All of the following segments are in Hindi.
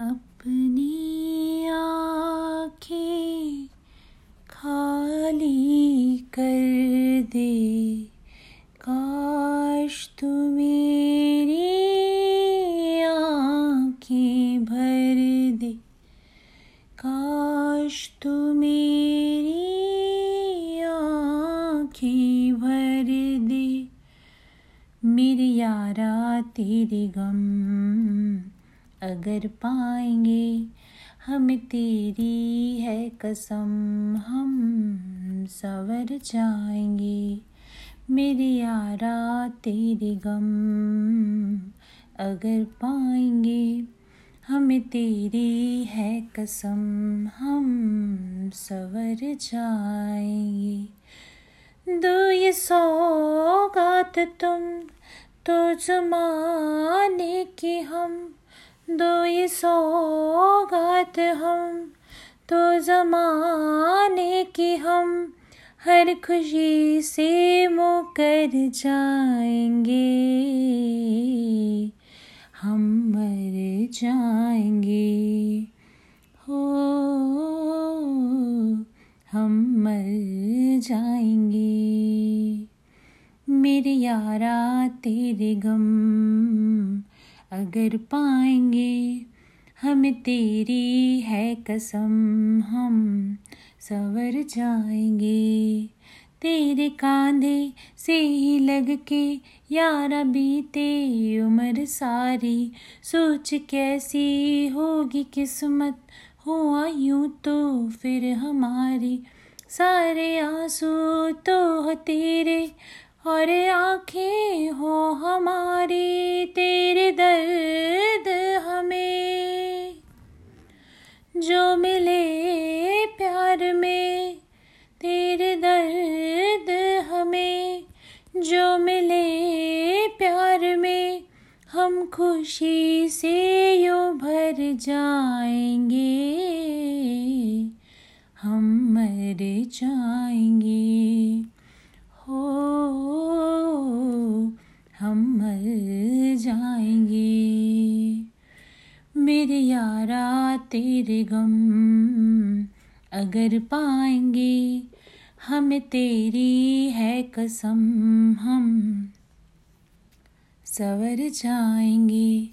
अपनी आँखें खाली कर दे। काश तू मेरी भर दे। काश तू मेरी भर दे। मेरी यारा, तेरे गम अगर पाएँगे, हमें तेरी है कसम, हम सवर जाएँगे। मेरी यारा, तेरे गम, अगर पाएँगे, हमें तेरी है कसम, हम सवर जाएँगे। दो ये सौगात तुम तो जमाने की हम दो ये सौगात हम तो जमाने की हम। हर खुशी से मुकर जाएँगे, हम मर जाएँगे। हो, हम मर जाएँगे। मेरे यारा तेरे गम अगर पाएँगे, हमें तेरी है कसम, हम सवर जाएँगे। तेरे कांधे से ही लग के यारा बीते उम्र सारी। सोच कैसी होगी किस्मत, हुआ यूँ तो फिर हमारी। सारे आँसू तो तेरे और आँखें हो हमारी। तेरे जो मिले प्यार में, तेरे दर्द हमें। जो मिले प्यार में, हम खुशी से यूँ भर जाएँगे। हम मर जाएँगे। हो, हम मर जाएँगे। मेरे यारा तेरे गम अगर पाएँगे हम तेरी है कसम हम सवर जाएँगे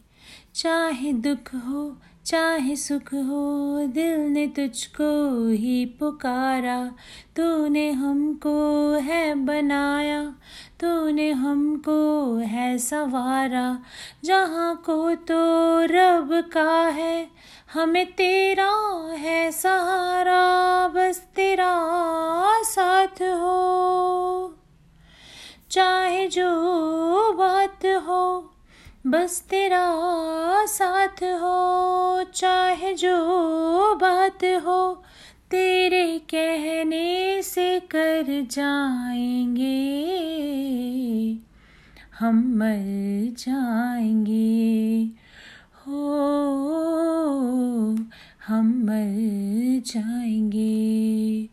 चाहे दुख हो चाहे सुख हो, दिल ने तुझको ही पुकारा। तूने हमको है बनाया, तूने हमको है सवारा। जहाँ को तो रब का है, हमें तेरा है सहारा। बस तेरा साथ हो, चाहे जो बात हो। बस तेरा साथ हो, चाहे जो बात हो, तेरे कहने से कर जाएँगे। हम मर जाएँगे। हो, हम मर जाएँगे।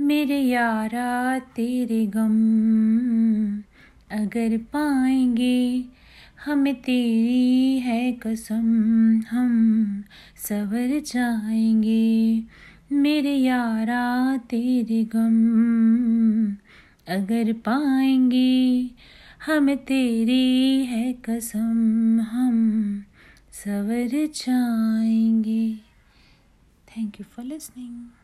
मेरे यारा तेरे गम अगर पाएँगे हमें तेरी है कसम, हम सवर जाएँगे। मेरे यारा तेरे गम, अगर पाएँगे हमें तेरी है कसम, हम सवर जाएँगे। Thank you for listening